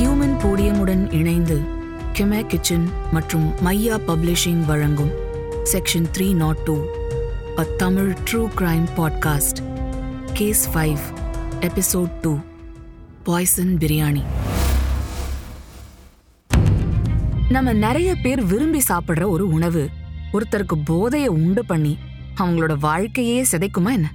Human போடியமுடன் இணைந்து கெமே kitchen மற்றும் மையா பப்ளிஷிங் வழங்கும் section three not two a Tamil true crime podcast case five episode two poison biryani நம்ம நிறைய பேர் விரும்பி சாப்பிட்ற ஒரு உணவு ஒருத்தருக்கு போதைய உண்டு பண்ணி அவங்களோட வாழ்க்கையே சிதைக்குமா என்ன?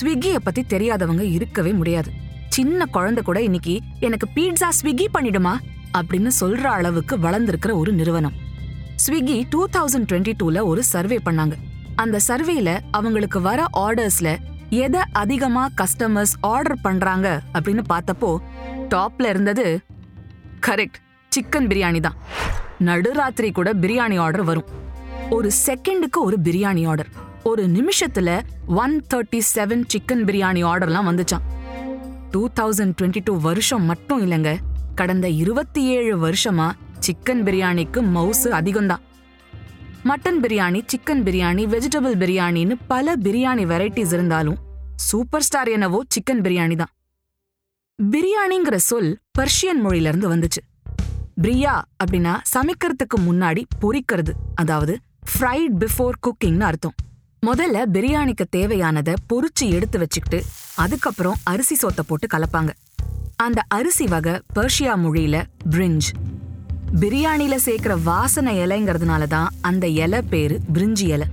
ஸ்விக்கியை பத்தி தெரியாதவங்க இருக்கவே முடியாது. சின்ன குழந்தை கூட இன்னைக்கு எனக்கு பீட்சா ஸ்விக்கி பண்ணிடுமா? அப்படின்னு சொல்ற அளவுக்கு வளர்ந்திருக்கிற ஒரு நிறுவனம். ஸ்விக்கி டூ தௌசண்ட் டுவெண்ட்டி டூல ஒரு சர்வே பண்ணாங்க. அந்த சர்வேல அவங்களுக்கு வர ஆர்டர்ஸ்ல எதை அதிகமா கஸ்டமர்ஸ் ஆர்டர் பண்றாங்க அப்படின்னு பார்த்தப்போ டாப்ல இருந்தது கரெக்ட் சிக்கன் பிரியாணி தான். நடுராத்திரி கூட பிரியாணி ஆர்டர் வரும். ஒரு செகண்டுக்கு ஒரு பிரியாணி ஆர்டர் ஒரு நிமிஷத்துல one thirty seven chicken biryani ஆர்டர்லாம் வந்துச்சான் டூ தௌசண்ட் டுவெண்ட்டி டூ வருஷம் மட்டும் இல்லைங்க. கடந்த இருபத்தி ஏழு வருஷமா சிக்கன் பிரியாணிக்கு மவுசு அதிகம்தான். Mutton biryani chicken biryani vegetable பிரியாணின்னு பல பிரியாணி வெரைட்டிஸ் இருந்தாலும் சூப்பர் ஸ்டார் என்னவோ சிக்கன் பிரியாணி தான் பிரியாணிங்கிற சொல் பர்ஷியன் மொழியில இருந்து வந்துச்சு. பிரியா அப்படின்னா சமைக்கிறதுக்கு முன்னாடி பொரிக்கிறது அதாவது ஃப்ரைட் பிஃபோர் குக்கிங்னு அர்த்தம். முதல்ல பிரியாணிக்கு தேவையானதை பொறிச்சு எடுத்து வச்சுக்கிட்டு அதுக்கப்புறம் அரிசி சோத்தை போட்டு கலப்பாங்க. அந்த அரிசி வகை பர்ஷியா மொழியில பிரிஞ்ச் பிரியாணியில சேர்க்கிற வாசனை இலைங்கிறதுனால தான் அந்த இலை பேரு பிரிஞ்சி இலை.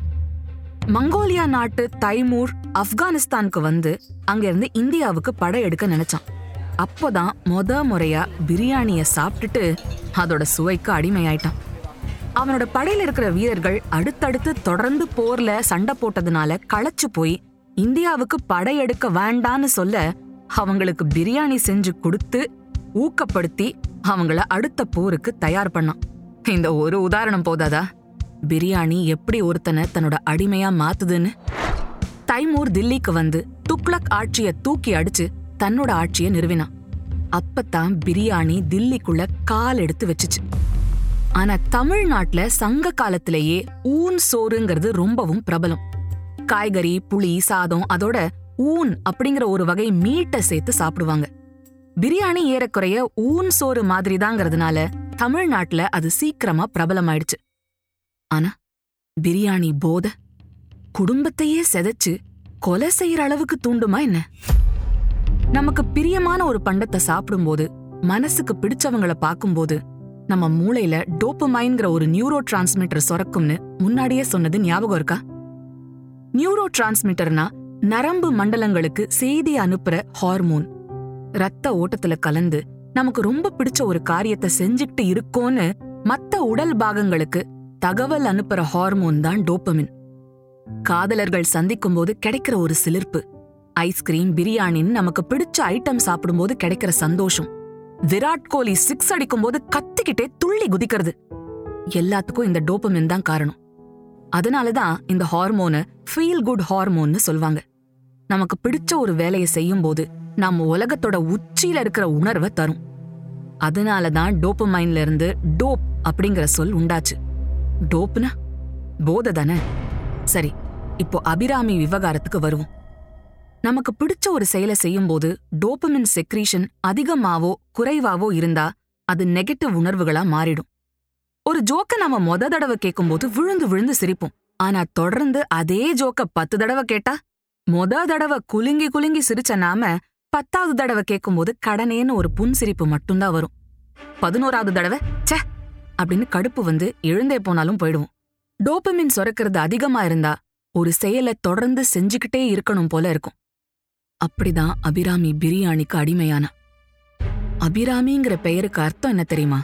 மங்கோலியா நாட்டு தைமூர் ஆப்கானிஸ்தானுக்கு வந்து அங்கிருந்து இந்தியாவுக்கு படம் எடுக்க நினைச்சான். அப்போதான் மொத முறையா பிரியாணியை சாப்பிட்டுட்டு அதோட சுவைக்கு அடிமையாயிட்டான். அவனோட படையில இருக்கிற வீரர்கள் அடுத்தடுத்து தொடர்ந்து போர்ல சண்டை போட்டதுனால களைச்சு போய் இந்தியாவுக்கு படையெடுக்க வேண்டான்னு சொல்ல அவங்களுக்கு பிரியாணி செஞ்சு கொடுத்து ஊக்கப்படுத்தி அவங்கள அடுத்த போருக்கு தயார் பண்ணான். இந்த ஒரு உதாரணம் போதாதா? பிரியாணி எப்படி ஒருத்தனை தன்னோட அடிமையா மாத்துதுன்னு? தைமூர் தில்லிக்கு வந்து துக்ளக் ஆட்சியை தூக்கி அடிச்சு தன்னோட ஆட்சியை நிறுவினான். அப்பத்தான் பிரியாணி தில்லிக்குள்ள கால் எடுத்து வச்சுச்சு. ஆனா தமிழ்நாட்டுல சங்க காலத்திலேயே ஊன் சோறுங்கிறது ரொம்பவும் பிரபலம். காய்கறி புளி சாதம் அதோட ஊன் அப்படிங்கிற ஒரு வகை மீட்டை சேர்த்து சாப்பிடுவாங்க. பிரியாணி ஏறக்குறைய ஊன் சோறு மாதிரிதாங்கிறதுனால தமிழ்நாட்டுல அது சீக்கிரமா பிரபலமாயிடுச்சு. ஆனா பிரியாணி போத குடும்பத்தையே செதைச்சு கொலை செய்யற அளவுக்கு தூண்டுமா என்ன? நமக்கு பிரியமான ஒரு பண்டத்தை சாப்பிடும்போது மனசுக்கு பிடிச்சவங்கள பார்க்கும்போது நம்ம மூளையில டோப்புமைன்கிற ஒரு நியூரோ டிரான்ஸ்மிட்டர் சுரக்கும்னு முன்னாடியே சொன்னது ஞாபகம் இருக்கா? நியூரோ டிரான்ஸ்மிட்டர்னா நரம்பு மண்டலங்களுக்கு செய்தி அனுப்புற ஹார்மோன் ரத்த ஓட்டத்துல கலந்து நமக்கு ரொம்ப பிடிச்ச ஒரு காரியத்தை செஞ்சுக்கிட்டு இருக்கோன்னு மத்த உடல் பாகங்களுக்கு தகவல் அனுப்புற ஹார்மோன் தான் டோப்பமின் காதலர்கள் சந்திக்கும் போது கிடைக்கிற ஒரு சிலிர்ப்பு. ஐஸ்கிரீம் பிரியாணின்னு நமக்கு பிடிச்ச ஐட்டம் சாப்பிடும்போது கிடைக்கிற சந்தோஷம். விராட் கோலி சிக்ஸ் அடிக்கும்போது கத்திக்கிட்டே துள்ளி குதிக்கிறது. எல்லாத்துக்கும் இந்த டோப்பமின் தான் காரணம். அதனாலதான் இந்த ஹார்மோனை ஃபீல் குட் ஹார்மோன்னு சொல்வாங்க. நமக்கு பிடிச்ச ஒரு வேலையை செய்யும் போது நம்ம உலகத்தோட உச்சியில இருக்கிற உணர்வை தரும். அதனால தான் டோப்பமைன்ல இருந்து டோப் அப்படிங்கிற சொல் உண்டாச்சு. டோப்னா போதை தானே? சரி இப்போ அபிராமி விவகாரத்துக்கு வருவோம். நமக்கு பிடிச்ச ஒரு செயலை செய்யும்போது டோப்பமின் செக்ரீஷன் அதிகமாவோ குறைவாவோ இருந்தா அது நெகட்டிவ் உணர்வுகளா மாறிடும். ஒரு ஜோக்க நாம மொத தடவை கேட்கும்போது விழுந்து விழுந்து சிரிப்போம். ஆனா தொடர்ந்து அதே ஜோக்க பத்து தடவை கேட்டா? மொத தடவை குலுங்கி குலுங்கி சிரிச்ச நாம பத்தாவது தடவை கேட்கும்போது கடனேன்னு ஒரு புன் சிரிப்பு மட்டும்தான் வரும். பதினோராவது தடவை ச்சே! அப்படின்னு கடுப்பு வந்து எழுந்தே போனாலும் போயிடுவோம். டோப்பமின் சுரக்கிறது அதிகமா இருந்தா ஒரு செயலை தொடர்ந்து செஞ்சுக்கிட்டே இருக்கணும் போல இருக்கும். அப்படிதான் அபிராமி பிரியாணிக்கு அடிமையானா. அபிராமிங்கிற பெயருக்கு அர்த்தம் என்ன தெரியுமா?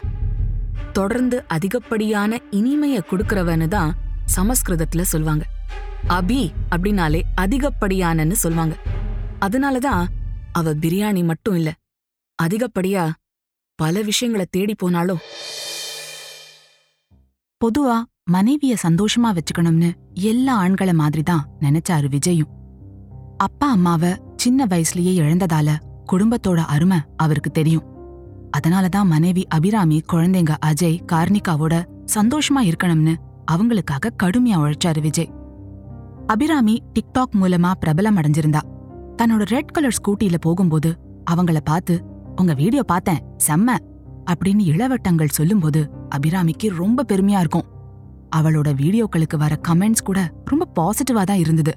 தொடர்ந்து அதிகப்படியான இனிமையை கொடுக்கறவன்னு தான் சமஸ்கிருதத்துல சொல்வாங்க. அபி அப்படின்னாலே அதிகப்படியானன்னு சொல்வாங்க. அதனாலதான் அவ பிரியாணி மட்டும் இல்ல அதிகப்படியா பல விஷயங்களை தேடி போனாலும். பொதுவா மனைவிய சந்தோஷமா வச்சுக்கணும்னு எல்லா ஆண்கள மாதிரி தான் நினைச்சாரு விஜயும். அப்பா அம்மாவ சின்ன வயசுலயே இழந்ததால குடும்பத்தோட அருமை அவருக்கு தெரியும். அதனாலதான் மனைவி அபிராமி குழந்தைங்க அஜய் கார்னிகாவோட சந்தோஷமா இருக்கணும்னு அவங்களுக்காக கடுமையா உழைச்சாரு விஜய். அபிராமி டிக்டாக் மூலமா பிரபலம் அடைஞ்சிருந்தா. தன்னோட ரெட் கலர் ஸ்கூட்டில போகும்போது அவங்கள பார்த்து உங்க வீடியோ பார்த்தேன் செம்ம அப்படின்னு இளவட்டங்கள் சொல்லும்போது அபிராமிக்கு ரொம்ப பெருமையா இருக்கும். அவளோட வீடியோக்களுக்கு வர கமெண்ட்ஸ் கூட ரொம்ப பாசிட்டிவா தான் இருந்தது.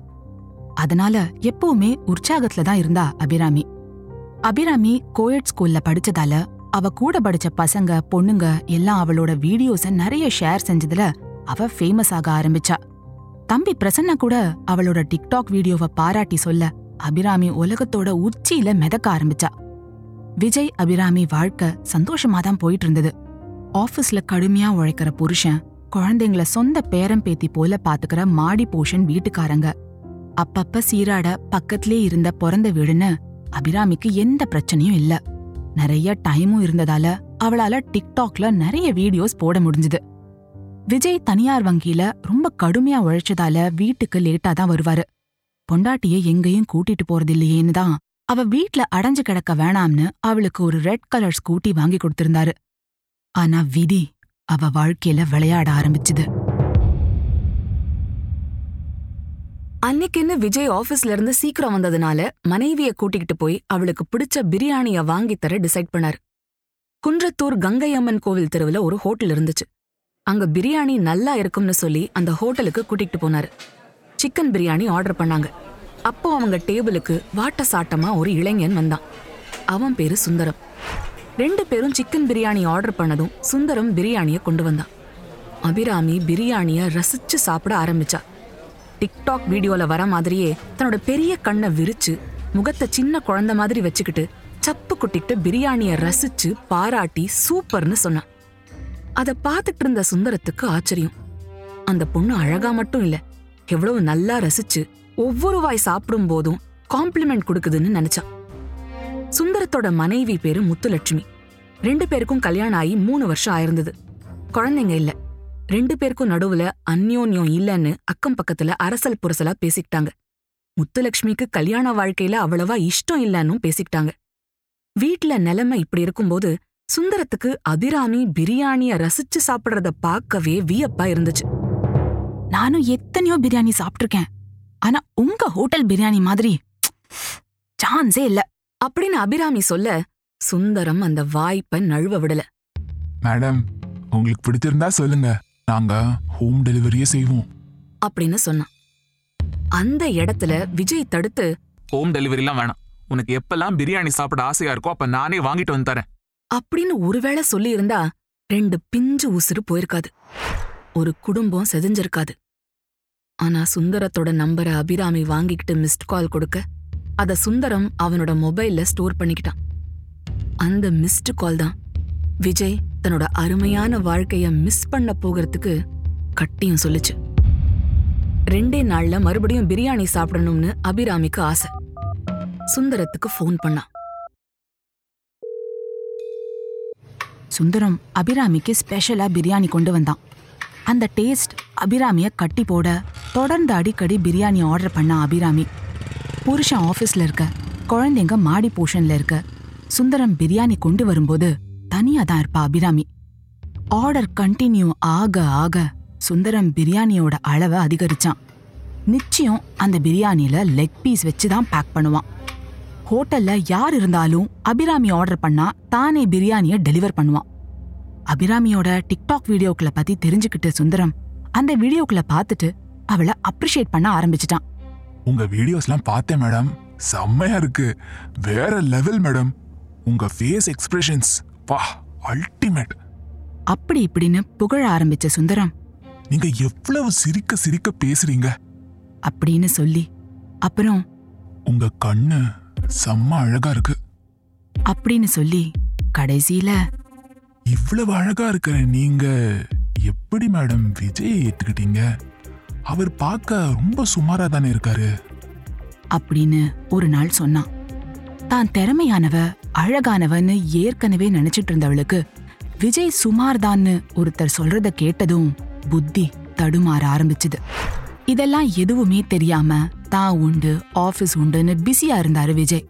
அதனால எப்பவுமே உற்சாகத்துல தான் இருந்தா அபிராமி. அபிராமி கோயட் ஸ்கூல்ல படிச்சதால அவ கூட படிச்ச பசங்க பொண்ணுங்க எல்லாம் அவளோட வீடியோஸ நிறைய ஷேர் செஞ்சதுல அவ ஃபேமஸ் ஆக ஆரம்பிச்சா. தம்பி பிரசன்னா கூட அவளோட டிக்டாக் வீடியோவை பாராட்டி சொல்ல அபிராமி உலகத்தோட உச்சியில மிதக்க ஆரம்பிச்சா. விஜய் அபிராமி வாழ்க்கை சந்தோஷமா தான் போயிட்டு இருந்தது ஆபீஸ்ல கடுமையா உழைக்கிற புருஷன் குழந்தைங்கள சொந்த பேரம் பேத்தி போல பாத்துக்கிற மாடி போஷன் வீட்டுக்காரங்க. அப்பப்ப சீராட பக்கத்திலே இருந்த பிறந்த வீடுன்னு அபிராமிக்கு எந்த பிரச்சனையும் இல்ல. நிறைய டைமும் இருந்ததால அவளால டிக்டாக்ல நிறைய வீடியோஸ் போட முடிஞ்சது. விஜய் தனியார் வங்கியில ரொம்ப கடுமையா உழைச்சதால வீட்டுக்கு லேட்டா தான் வருவாரு. பொண்டாட்டிய எங்கேயும் கூட்டிட்டு போறதில்லையேன்னு தான் அவ வீட்ல அடைஞ்சு கிடக்க வேணாம்னு அவளுக்கு ஒரு ரெட் கலர் ஸ்கூட்டி வாங்கி கொடுத்திருந்தாரு. ஆனா விதி அவ வாழ்க்கையில விளையாட ஆரம்பிச்சுது. அன்னைக்குன்னு விஜய் ஆபீஸ்ல இருந்து சீக்கிரம் வந்ததுனால மனைவிய கூட்டிக்கிட்டு போய் அவளுக்கு பிடிச்ச பிரியாணிய வாங்கி தர டிசைட் பண்ணாரு. குன்றத்தூர் கங்கையம்மன் கோவில் தெருவுல ஒரு ஹோட்டல் இருந்துச்சு. அங்க பிரியாணி நல்லா இருக்கும்னு சொல்லி அந்த ஹோட்டலுக்கு கூட்டிட்டு போனாரு. சிக்கன் பிரியாணி ஆர்டர் பண்ணாங்க. அப்போ அவங்க டேபிளுக்கு வாட்ட சாட்டமா ஒரு இளைஞன் வந்தான். அவன் பேரு சுந்தரம். ரெண்டு பேரும் சிக்கன் பிரியாணி ஆர்டர் பண்ணதும் சுந்தரம் பிரியாணியை கொண்டு வந்தான். அபிராமி பிரியாணிய ரசிச்சு சாப்பிட ஆரம்பிச்சா. டிக்டாக் வீடியோல வர மாதிரியே தன்னோட பெரிய கண்ணை விரிச்சு முகத்தை சின்ன குழந்தை மாதிரி வச்சுக்கிட்டு சப்பு குட்டிக்கிட்டு பிரியாணிய ரசிச்சு பாராட்டி சூப்பர்னு சொன்னான். அத பார்த்துட்டு இருந்த சுந்தரத்துக்கு ஆச்சரியம். அந்த பொண்ணு அழகா மட்டும் இல்ல எவ்வளவு நல்லா ரசிச்சு ஒவ்வொரு வாய் சாப்பிடும் போதும் காம்ப்ளிமெண்ட் கொடுக்குதுன்னு நினைச்சான். சுந்தரத்தோட மனைவி பேரு முத்துலட்சுமி. ரெண்டு பேருக்கும் கல்யாணம் ஆகி மூணு வருஷம் ஆயிருந்தது. குழந்தைங்க இல்ல. ரெண்டு பேருக்கும் நடுவுல அந்யோன்யம் இல்லன்னு அக்கம் பக்கத்துல அரசல் புரசலா பேசிக்கிட்டாங்க. முத்துலட்சுமிக்கு கல்யாண வாழ்க்கையில அவ்வளவா இஷ்டம் இல்லன்னும் பேசிக்கிட்டாங்க. வீட்ல நிலைமை இப்படி இருக்கும்போது சுந்தரத்துக்கு அபிராமி பிரியாணிய ரசிச்சு சாப்பிடுறத பார்க்கவே வியப்பா இருந்துச்சு. நானும் எத்தனையோ பிரியாணி சாப்பிட்டிருக்கேன். ஆனா உங்க ஹோட்டல் பிரியாணி மாதிரி சான்ஸே இல்ல. அப்படின்னு அபிராமி சொல்ல சுந்தரம் அந்த வாய்ப்பை நழுவ விடல. மேடம் உங்களுக்கு பிடிச்சிருந்தா சொல்லுங்க. நாங்க ஹோம் டெலிவரியே செய்வோம். அப்படின்னு சொன்னான். அந்த இடத்துல விஜய் தடுத்து ஹோம் டெலிவரிலாம் வேணாம். உனக்கு எப்பெல்லாம் பிரியாணி சாப்பிட ஆசையா இருக்கோ அப்ப நானே வாங்கிட்டு வந்து தரேன். அப்படின்னு ஒருவேளை சொல்லியிருந்தா ரெண்டு பிஞ்சு உசுறு போயிருக்காது. ஒரு குடும்பம் செதிஞ்சிருக்காது. ஆனா சுந்தரத்தோட நம்பரை அபிராமி வாங்கிக்கிட்டு மிஸ்ட் கால் கொடுக்க அத சுந்தரம் அவனோட மொபைல்ல ஸ்டோர் பண்ணிக்கிட்டான். அந்த மிஸ்டு கால் தான் விஜய் தன்னோட அருமையான வாழ்க்கைய மிஸ் பண்ண போகிறதுக்கு கட்டியும் சொல்லுச்சு. ரெண்டே நாள்ல மறுபடியும் பிரியாணி சாப்பிடணும்னு அபிராமிக்கு ஆசை. சுந்தரத்துக்கு ஃபோன் பண்ணான் சுந்தரம் அபிராமிக்கு ஸ்பெஷலா பிரியாணி கொண்டு வந்தான். அந்த டேஸ்ட் அபிராமிய கட்டி போட தொடர்ந்து அடிக்கடி பிரியாணி ஆர்டர் பண்ண அபிராமி. புருஷன் ஆஃபீஸில் இருக்க குழந்தைங்க மாடி போர்ஷனில் இருக்க சுந்தரம் பிரியாணி கொண்டு வரும்போது தனியா தான் இருப்பா அபிராமி. ஆர்டர் கண்டினியூ ஆக ஆக சுந்தரம் பிரியாணியோட அளவை அதிகரிச்சான். நிச்சயம் அந்த பிரியாணியில லெக் பீஸ் வச்சு தான் பேக் பண்ணுவான். ஹோட்டல்ல யார் இருந்தாலும் அபிராமி ஆர்டர் பண்ணா தானே பிரியாணியை டெலிவர் பண்ணுவான். அபிராமியோட டிக்டாக் வீடியோக்களை பத்தி தெரிஞ்சுக்கிட்டு சுந்தரம் அந்த வீடியோக்களை பார்த்துட்டு அவளை அப்ரிஷியேட் பண்ண ஆரம்பிச்சிட்டான். உங்க வீடியோஸ்லாம் பார்த்தேன் மேடம் செம்மையா இருக்கு. வேற லெவல் மேடம் உங்க ஃபேஸ் எக்ஸ்பிரஷன்ஸ் வா அல்டிமேட் அப்படி இப்படின்னு புகழ ஆரம்பிச்ச சுந்தரம். நீங்க எவ்வளவு சிரிக்க சிரிக்க பேசுறீங்க? அப்படின்னு சொல்லி அப்புறம் உங்க கண்ணு செம்ம அழகா இருக்கு. அப்படின்னு சொல்லி கடைசியில இவ்வளவு அழகா இருக்கிற நீங்க எப்படி மேடம் விஜயை ஏத்துக்கிட்டீங்க? அவர் பார்க்க ரொம்ப சுமாரா தானே இருக்காரு? அப்படின்னு ஒரு நாள் சொன்னான். தான் திறமையானவ அழகானவன்னு ஏற்கனவே நினைச்சிட்டு இருந்தவளுக்கு விஜய் சுமார் தான்னு ஒருத்தர் சொல்றத கேட்டதும் புத்தி தடுமாற ஆரம்பிச்சுது. இதெல்லாம் எதுவுமே தெரியாம தான் உண்டு ஆபீஸ் உண்டுன்னு பிஸியா இருந்தாரு விஜய்.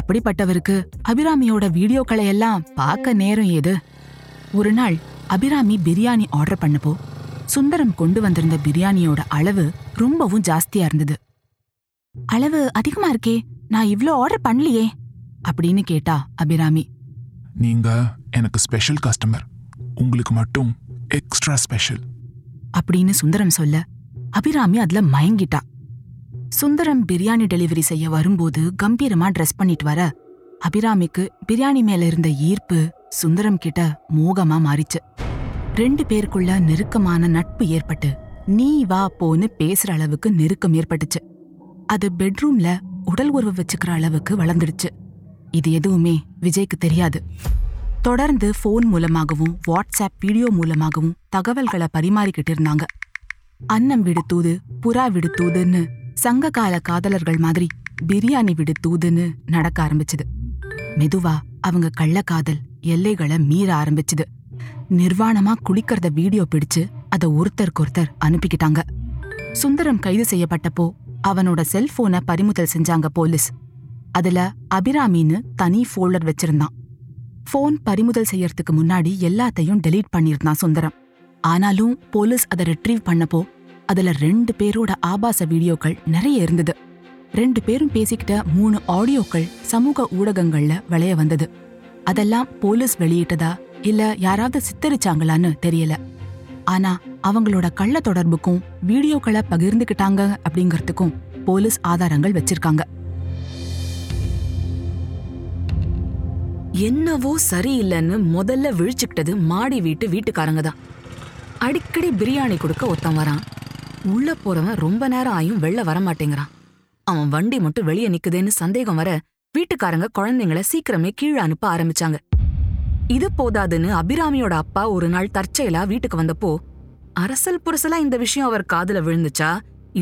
அப்படிப்பட்டவருக்கு அபிராமியோட வீடியோக்களை எல்லாம் பார்க்க நேரம் ஏது? ஒரு நாள் அபிராமி பிரியாணி ஆர்டர் பண்ணப்போ சுந்தரம் கொண்டு வந்திருந்த பிரியாணியோட அளவு ரொம்பவும் ஜாஸ்தியா இருந்தது. அளவு அதிகமா இருக்கே நான் இவ்ளோ ஆர்டர் பண்ணலையே. அப்படின்னு கேட்டா அபிராமி. நீங்க எனக்கு ஸ்பெஷல் கஸ்டமர் உங்களுக்கு மட்டும் எக்ஸ்ட்ரா ஸ்பெஷல் அப்படின்னு சுந்தரம் சொல்ல அபிராமி அதுல மயங்கிட்டா. சுந்தரம் பிரியாணி டெலிவரி செய்ய வரும்போது கம்பீரமா ட்ரெஸ் பண்ணிட்டு வர அபிராமிக்கு பிரியாணி மேல இருந்த ஈர்ப்பு சுந்தரம் கிட்ட மோகமா மாறிச்சு. ரெண்டு பேருக்குள்ள நெருக்கமான நட்பு ஏற்பட்டு நீ வா போன்னு பேசுற அளவுக்கு நெருக்கம் ஏற்பட்டுச்சு. அது பெட்ரூம்ல உடல் உறவு வச்சுக்கிற அளவுக்கு வளர்ந்துடுச்சு. இது எதுவுமே விஜய்க்கு தெரியாது. தொடர்ந்து ஃபோன் மூலமாகவும் வாட்ஸ்அப் வீடியோ மூலமாகவும் தகவல்களை பரிமாறிக்கிட்டு இருந்தாங்க. அன்னம் விடுத்தூது புறா விடுத்தூதுன்னு சங்ககால காதலர்கள் மாதிரி பிரியாணி விடு தூதுன்னு நடக்க ஆரம்பிச்சுது. மெதுவா அவங்க கள்ளக்காதல் எல்லைகளை மீற ஆரம்பிச்சுது. நிர்வாணமா குளிக்கிறத வீடியோ பிடிச்சு அத ஒருத்தருக்கு ஒருத்தர் அனுப்பிக்கிட்டாங்க. சுந்தரம் கைது செய்யப்பட்டப்போ அவனோட செல்போனை பறிமுதல் செஞ்சாங்க போலீஸ். அதுல அபிராமின்னு தனி ஃபோல்டர் வச்சிருந்தான். ஃபோன் பறிமுதல் செய்யறதுக்கு முன்னாடி எல்லாத்தையும் டெலீட் பண்ணியிருந்தான் சுந்தரம். ஆனாலும் போலீஸ் அதை ரிட்ரீவ் பண்ணப்போ அதுல ரெண்டு பேரோட ஆபாச வீடியோக்கள் நிறைய இருந்தது. ரெண்டு பேரும் பேசிக்கிட்ட மூணு ஆடியோக்கள் சமூக ஊடகங்கள்ல விளைய வந்தது. அதெல்லாம் போலீஸ் வெளியிட்டதா இல்ல யாராவது சித்தரிச்சாங்களான்னு தெரியல. ஆனா அவங்களோட கள்ள தொடர்புக்கும் வீடியோக்களை பகிர்ந்துகிட்டாங்க அப்படிங்கறதுக்கும் போலீஸ் ஆதாரங்கள் வச்சிருக்காங்க. என்னவோ சரியில்லைன்னு முதல்ல விழிச்சுக்கிட்டது மாடி வீட்டு வீட்டுக்காரங்க தான். அடிக்கடி பிரியாணி கொடுக்க ஒருத்தன் வரான். உள்ள போறவன் ரொம்ப நேரம் ஆயும் வெளில வரமாட்டேங்கிறான் அவன் வண்டி மட்டும் வெளியே நிக்குதேன்னு சந்தேகம் வர வீட்டுக்காரங்க குழந்தைங்கள சீக்கிரமே கீழே அனுப்ப ஆரம்பிச்சாங்க. இது போதாதுன்னு அபிராமியோட அப்பா ஒரு நாள் தற்செயலா வீட்டுக்கு வந்தப்போ அரசல் புரசலா இந்த விஷயம் அவர் காதுல விழுந்துச்சா?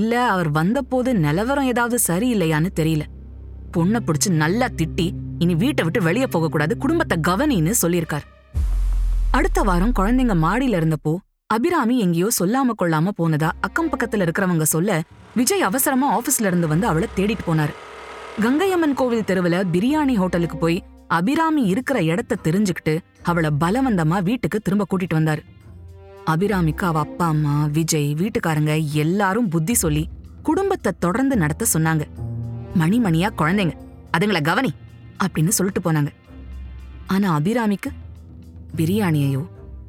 இல்ல அவர் வந்தபோது நிலவரம் ஏதாவது சரியில்லையான்னு தெரியல. பொண்ணை பிடிச்சு நல்லா திட்டி இனி வீட்டை விட்டு வெளியே போகக்கூடாது குடும்பத்தை கவனின்னு சொல்லியிருக்கார். அடுத்த வாரம் குழந்தைங்க மாடியில இருந்தப்போ அபிராமி எங்கேயோ சொல்லாம கொள்ளாம போனதா அக்கம் பக்கத்துல இருக்கிறவங்க சொல்ல விஜய் அவசரமா ஆபீஸ்ல இருந்து வந்து அவளை தேடிட்டு போனாரு. கங்கையம்மன் கோவில் தெருவுல பிரியாணி ஹோட்டலுக்கு போய் அபிராமி இருக்கிற இடத்த தெரிஞ்சுக்கிட்டு அவளை பலவந்தமா வீட்டுக்கு திரும்ப கூட்டிட்டு வந்தாரு. அபிராமிக்கு அவ அப்பா அம்மா விஜய் வீட்டுக்காரங்க எல்லாரும் புத்தி சொல்லி குடும்பத்தை தொடர்ந்து நடத்த சொன்னாங்க. மணிமணியா குழந்தைங்க அதுங்களை கவனி. அப்படின்னு சொல்லிட்டு போனாங்க. ஆனா அபிராமிக்கு பிரியாணியையோ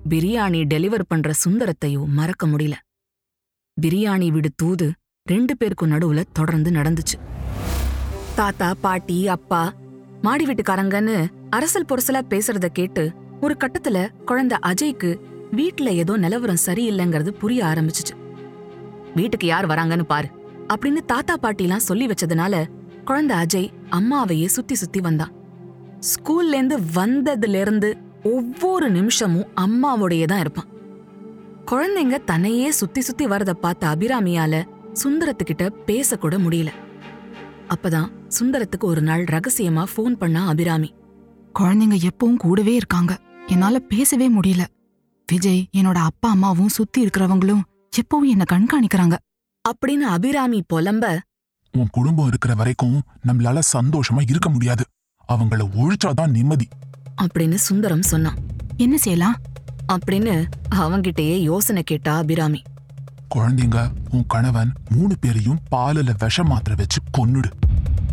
பிரியாணி டெலிவர் பண்ற சுந்தரத்தையோ மறக்க முடியல. பிரியாணி விடு தூது ரெண்டு பேருக்கும் நடுவுல தொடர்ந்து நடந்துச்சு. தாத்தா பாட்டி அப்பா மாடி வீட்டுக்காரங்கன்னு அரசல் பொரசலா பேசுறத கேட்டு ஒரு கட்டத்துல குழந்தை அஜய்க்கு வீட்டுல ஏதோ நிலவரம் சரியில்லைங்கிறது புரிய ஆரம்பிச்சுச்சு. வீட்டுக்கு யார் வராங்கன்னு பாரு அப்படின்னு தாத்தா பாட்டிலாம் சொல்லி வச்சதுனால குழந்தை அஜய் அம்மாவையே சுத்தி சுத்தி வந்தான் ஸ்கூல்ல இருந்து வந்ததுல இருந்து ஒவ்வொரு நிமிஷமும் அம்மாவோடையே தான் இருப்பான். குழந்தைங்க தன்னையே சுத்தி சுத்தி வரத பார்த்த அபிராமியால சுந்தரத்துக்கிட்ட பேசக்கூட முடியல. அப்பதான் சுந்தரத்துக்கு ஒரு நாள் ரகசியமா ஃபோன் பண்ணா அபிராமி. குழந்தைங்க எப்பவும் கூடவே இருக்காங்க. என்னால பேசவே முடியல. விஜய் என்னோட அப்பா அம்மாவும் சுத்தி இருக்கிறவங்களும் எப்பவும் என்ன கண்காணிக்கிறாங்க. அப்படின்னு அபிராமி புலம்ப உன் குடும்பம் இருக்கிற வரைக்கும் நம்மளால சந்தோஷமா இருக்க முடியாது. அவங்கள ஒழிச்சாதான் நிம்மதி. அப்படின்னு சுந்தரம் சொன்னான். என்ன செய்யலாம் அப்படின்னு அவங்கிட்டயே யோசனை கேட்டா அபிராமி. குழந்தைங்க உன் கணவன் மூணு பேரையும் பாலில் விஷ மாத்திரை வச்சு கொன்னுடு.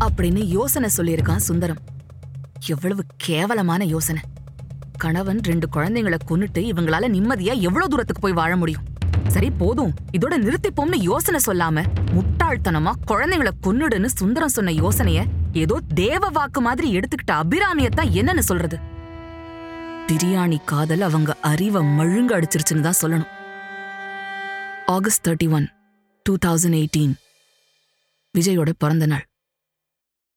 அப்படின்னு யோசனை சொல்லியிருக்கான் சுந்தரம். எவ்வளவு கேவலமான யோசனை. கணவன் ரெண்டு குழந்தைங்களை கொன்னுட்டு இவங்களால நிம்மதியா எவ்வளவு தூரத்துக்கு போய் வாழ முடியும்? சரி போதும். இதோட நிறுத்திப்போம்னு யோசனை சொல்லாம முட்டாள்தனமா குழந்தைங்களை கொன்னுடுன்னு சுந்தரம் சொன்ன யோசனைய ஏதோ தேவ வாக்கு மாதிரி எடுத்துக்கிட்ட அபிராமியத்தான் என்னன்னு சொல்றது? பிரியாணி காதல் அவங்க அறிவை மழுங்க அடிச்சிருச்சுன்னு தான் சொல்லணும். August thirty one two thousand eighteen விஜயோட பிறந்த நாள்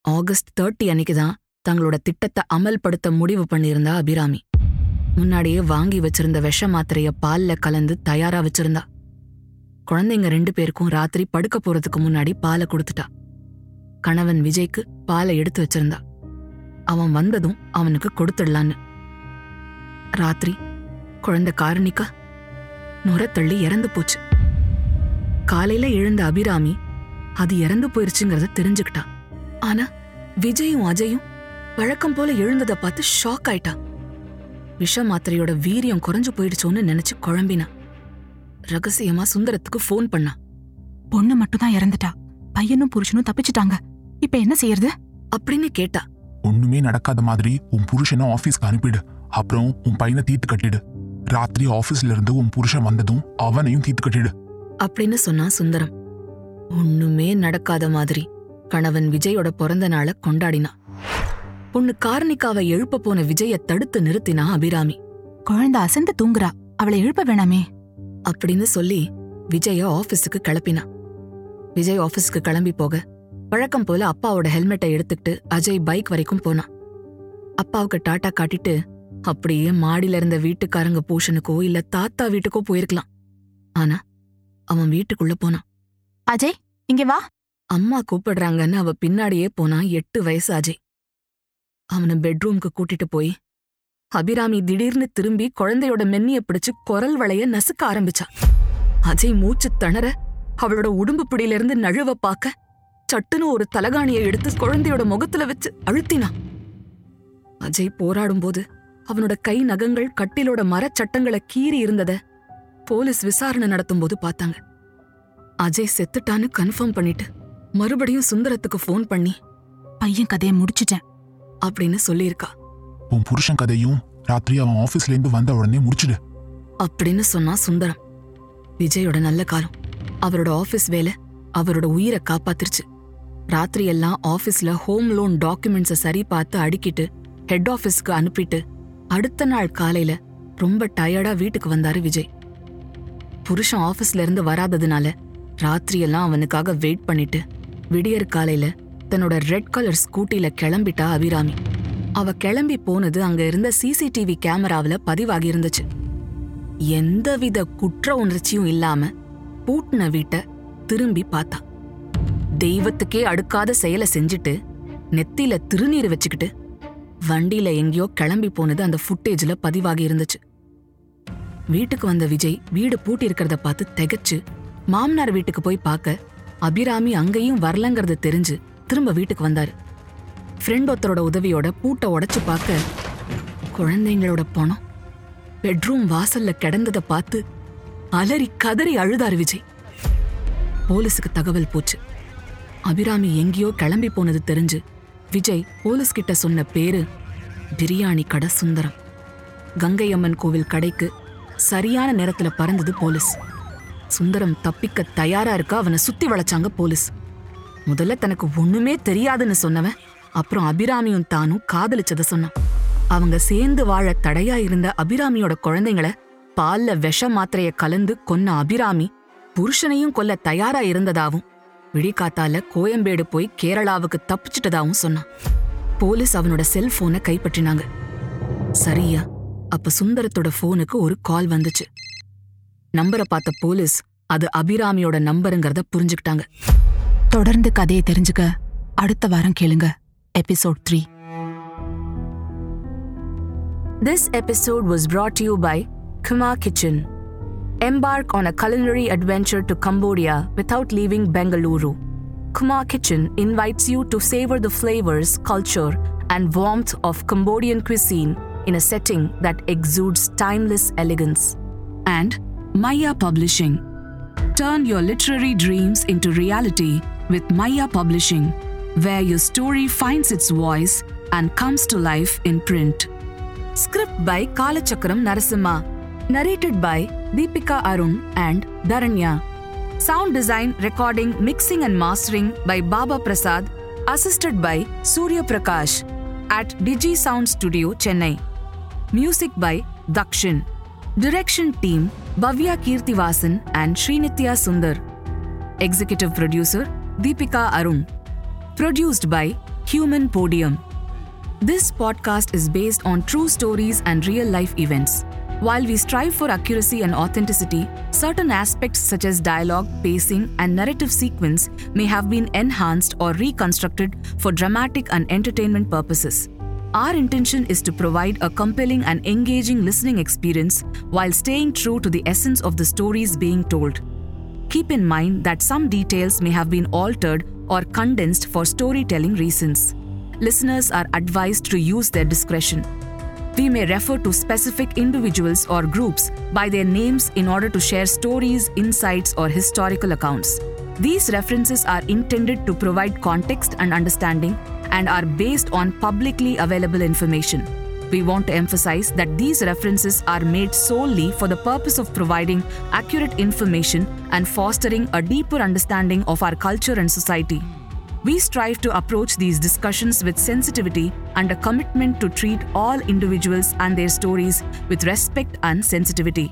ஆகஸ்ட் தேர்ட்டி அன்னைக்கு தான் தங்களோட திட்டத்தை அமல்படுத்த முடிவு பண்ணியிருந்தா அபிராமி. முன்னாடியே வாங்கி வச்சிருந்த விஷ மாத்திரைய பால்ல கலந்து தயாரா வச்சிருந்தா. குழந்தைங்க ரெண்டு பேருக்கும் ராத்திரி படுக்க போறதுக்கு முன்னாடி பாலை கொடுத்துட்டா. கணவன் விஜய்க்கு பாலை எடுத்து வச்சிருந்தா. அவன் வந்ததும் அவனுக்கு கொடுத்துடலான்னு. ராத்திரி குழந்தை காரணிக்கா நுரத்தள்ளி இறந்து போச்சு. காலையில எழுந்த அபிராமி அது இறந்து போயிருச்சுங்கிறத தெரிஞ்சுக்கிட்டா. ஆனா விஜயும் அஜயும் வழக்கம் போல எழுந்ததை பார்த்து ஷாக் ஆயிட்டா. விஷ மாத்திரையோட வீரியம் குறைஞ்சு போயிடுச்சோன்னு நினைச்சு குழம்பினா. ரகசியமா சுந்தரத்துக்கு ஃபோன் பண்ணா. பொண்ணு மட்டும் தான் இறந்துட்டா. பையனும் புருஷனும் தப்பிச்சிட்டாங்க. இப்ப என்ன செய்யறது? அப்படின்னு கேட்டா. ஒண்ணுமே நடக்காத மாதிரி உன் புருஷனை ஆபீஸ்க்கு அனுப்பிடு. அப்புறம் உன் பையனை தீர்த்து கட்டிடு. ராத்திரி ஆபீஸ்ல இருந்து உன் புருஷன் வந்ததும் அவனையும் தீர்த்து கட்டிடு. அப்படின்னு சொன்னா சுந்தரம். ஒண்ணுமே நடக்காத மாதிரி கணவன் விஜயோட பிறந்த நாளை கொண்டாடினா. பொண்ணு கார்னிகாவை எழுப்ப போன விஜய தடுத்து நிறுத்தினா அபிராமி. குழந்தை அசந்து தூங்குறா. அவளை எழுப்ப வேணாமே. அப்படின்னு சொல்லி விஜய ஆபீஸுக்கு கிளப்பினா. விஜய் ஆபீஸ்க்கு கிளம்பி போக வழக்கம் போல அப்பாவோட ஹெல்மெட்டை எடுத்துக்கிட்டு அஜய் பைக் வரைக்கும் போனான் அப்பாவுக்கு டாட்டா காட்டிட்டு அப்படியே மாடியில இருந்த வீட்டுக்காரங்க பூஷனுக்கோ இல்ல தாத்தா வீட்டுக்கோ போயிருக்கலாம். ஆனா அவன் வீட்டுக்குள்ள போனான். அஜய் இங்க வா. அம்மா கூப்பிடுறாங்கன்னு அவ பின்னாடியே போனான் எட்டு வயசு அஜய். அவனை பெட்ரூம்க்கு கூட்டிட்டு போய் அபிராமி திடீர்னு திரும்பி குழந்தையோட மென்னிய பிடிச்சு குரல் வளைய நசுக்க ஆரம்பிச்சா. அஜய் மூச்சு திணற அவளோட உடம்பு பிடியிலிருந்து நழுவ பார்க்க சட்டுன்னு ஒரு தலகாணியை எடுத்து குழந்தையோட முகத்துல வச்சு அழுத்தினான் அஜய் போராடும்போது அவனோட கை நகங்கள் கட்டிலோட மரச்சட்டங்களை கீறி இருந்தத போலீஸ் விசாரணை நடத்தும் போது பார்த்தாங்க. அஜய் செத்துட்டான்னு கன்ஃபார்ம் பண்ணிட்டு மறுபடியும் சுந்தரத்துக்கு ஃபோன் பண்ணி பையன் கதையை முடிச்சிட்டேன் அப்படின்னு சொல்லியிருக்கா. உன் புருஷன் கதையும் ராத்திரி அவன் ஆபீஸ்ல இருந்து வந்த உடனே முடிச்சிடு. அப்படின்னு சொன்னா சுந்தரம். விஜயோட நல்ல காலம். அவரோட ஆபீஸ் வேலை அவரோட உயிரை காப்பாத்திருச்சு. ராத்திரி எல்லாம் ஆபீஸ்ல ஹோம் லோன் டாக்குமெண்ட்ஸை சரி பார்த்து அடுக்கிட்டு ஹெட் ஆபீஸ்க்கு அனுப்பிட்டு அடுத்த நாள் காலையில ரொம்ப டயர்டா வீட்டுக்கு வந்தாரு விஜய். புருஷன் ஆபீஸ்ல இருந்து வராததுனால ராத்திரியெல்லாம் அவனுக்காக வெயிட் பண்ணிட்டு விடியற் காலையில தன்னோட ரெட் கலர் ஸ்கூட்டில கிளம்பிட்டா அபிராமி. அவ கிளம்பி போனது அங்க இருந்த சிசிடிவி கேமராவில் பதிவாகி இருந்துச்சு. எந்தவித குற்ற உணர்ச்சியும் இல்லாம பூட்டின வீட்டை திரும்பி பார்த்தா. தெய்வத்துக்கே அடுக்காத செயலை செஞ்சுட்டு நெத்தியில திருநீர் வச்சுக்கிட்டு வண்டியில எங்கேயோ கிளம்பி போனது அந்த ஃபுட்டேஜ்ல பதிவாகி இருந்துச்சு. வீட்டுக்கு வந்த விஜய் வீடு பூட்டி இருக்கிறத பார்த்து திகைச்சு மாமனார் வீட்டுக்கு போய் பார்க்க அபிராமி அங்கேயும் வரலங்கிறது தெரிஞ்சு திரும்ப வீட்டுக்கு வந்தாரு. ஃப்ரெண்ட் ஒருத்தரோட உதவியோட பூட்டை உடைச்சு பார்க்க குழந்தைங்களோட பணம் பெட்ரூம் வாசல்ல கிடந்ததை பார்த்து அலறி கதறி அழுதாரு விஜய். போலீஸுக்கு தகவல் போச்சு. அபிராமி எங்கேயோ கிளம்பி போனது தெரிஞ்சு விஜய் போலீஸ் கிட்ட சொன்ன பேரு பிரியாணி கடை சுந்தரம். கங்கையம்மன் கோவில் கடைக்கு சரியான நேரத்துல பறந்தது போலீஸ். சுந்தரம் தப்பிக்க தயாரா இருக்க அவனை சுத்தி வளைச்சாங்க போலீஸ். முதல்ல தனக்கு ஒண்ணுமே தெரியாதுன்னு சொன்னவன் அப்புறம் அபிராமியும் தானும் காதலிச்சத சொன்னான். அவங்க சேர்ந்து வாழ தடையா இருந்த அபிராமியோட குழந்தைங்கள பால்ல விஷ மாத்திரைய கலந்து கொன்ன அபிராமி புருஷனையும் கொல்ல தயாரா இருந்ததாவும் விடிகாத்தால கோயம்பேடு போய் கேரளாவுக்கு தப்பிச்சிட்டதாவும் சொன்னான். போலீஸ் அவனோட செல்போனை கைப்பற்றினாங்க. சரியா அப்ப சுந்தரத்தோட போனுக்கு ஒரு கால் வந்துச்சு. நம்பரை பார்த்த போலீஸ் அது அபிராமியோட நம்பருங்கிறத புரிஞ்சுக்கிட்டாங்க. தொடர்ந்து கதையை தெரிஞ்சுக்க அடுத்த வாரம் கேளுங்க. Episode 3. This episode was brought to you by Kumar Kitchen. Embark on a culinary adventure to Cambodia without leaving Bengaluru. Kumar Kitchen invites you to savor the flavors, culture, and warmth of Cambodian cuisine in a setting that exudes timeless elegance. And Maya Publishing. Turn your literary dreams into reality with Maya Publishing where your story finds its voice and comes to life in print. Script by Kalachakram Narasimha. Narrated by Deepika Arun and Dharanya. Sound design, recording, mixing, and mastering by Baba Prasad, assisted by Surya Prakash at Digi Sound Studio, Chennai. Music by Dakshin. Direction team Bhavya Kirtivasan and Srinitya Sundar. Executive producer Deepika Arun. Produced by Human Podium. This podcast is based on true stories and real life events. While we strive for accuracy and authenticity, certain aspects such as dialogue, pacing, and narrative sequence may have been enhanced or reconstructed for dramatic and entertainment purposes. Our intention is to provide a compelling and engaging listening experience while staying true to the essence of the stories being told. Keep in mind that some details may have been altered or condensed for storytelling reasons. Listeners are advised to use their discretion. We may refer to specific individuals or groups by their names in order to share stories, insights, or historical accounts. These references are intended to provide context and understanding and are based on publicly available information. We want to emphasize that these references are made solely for the purpose of providing accurate information and fostering a deeper understanding of our culture and society. We strive to approach these discussions with sensitivity and a commitment to treat all individuals and their stories with respect and sensitivity.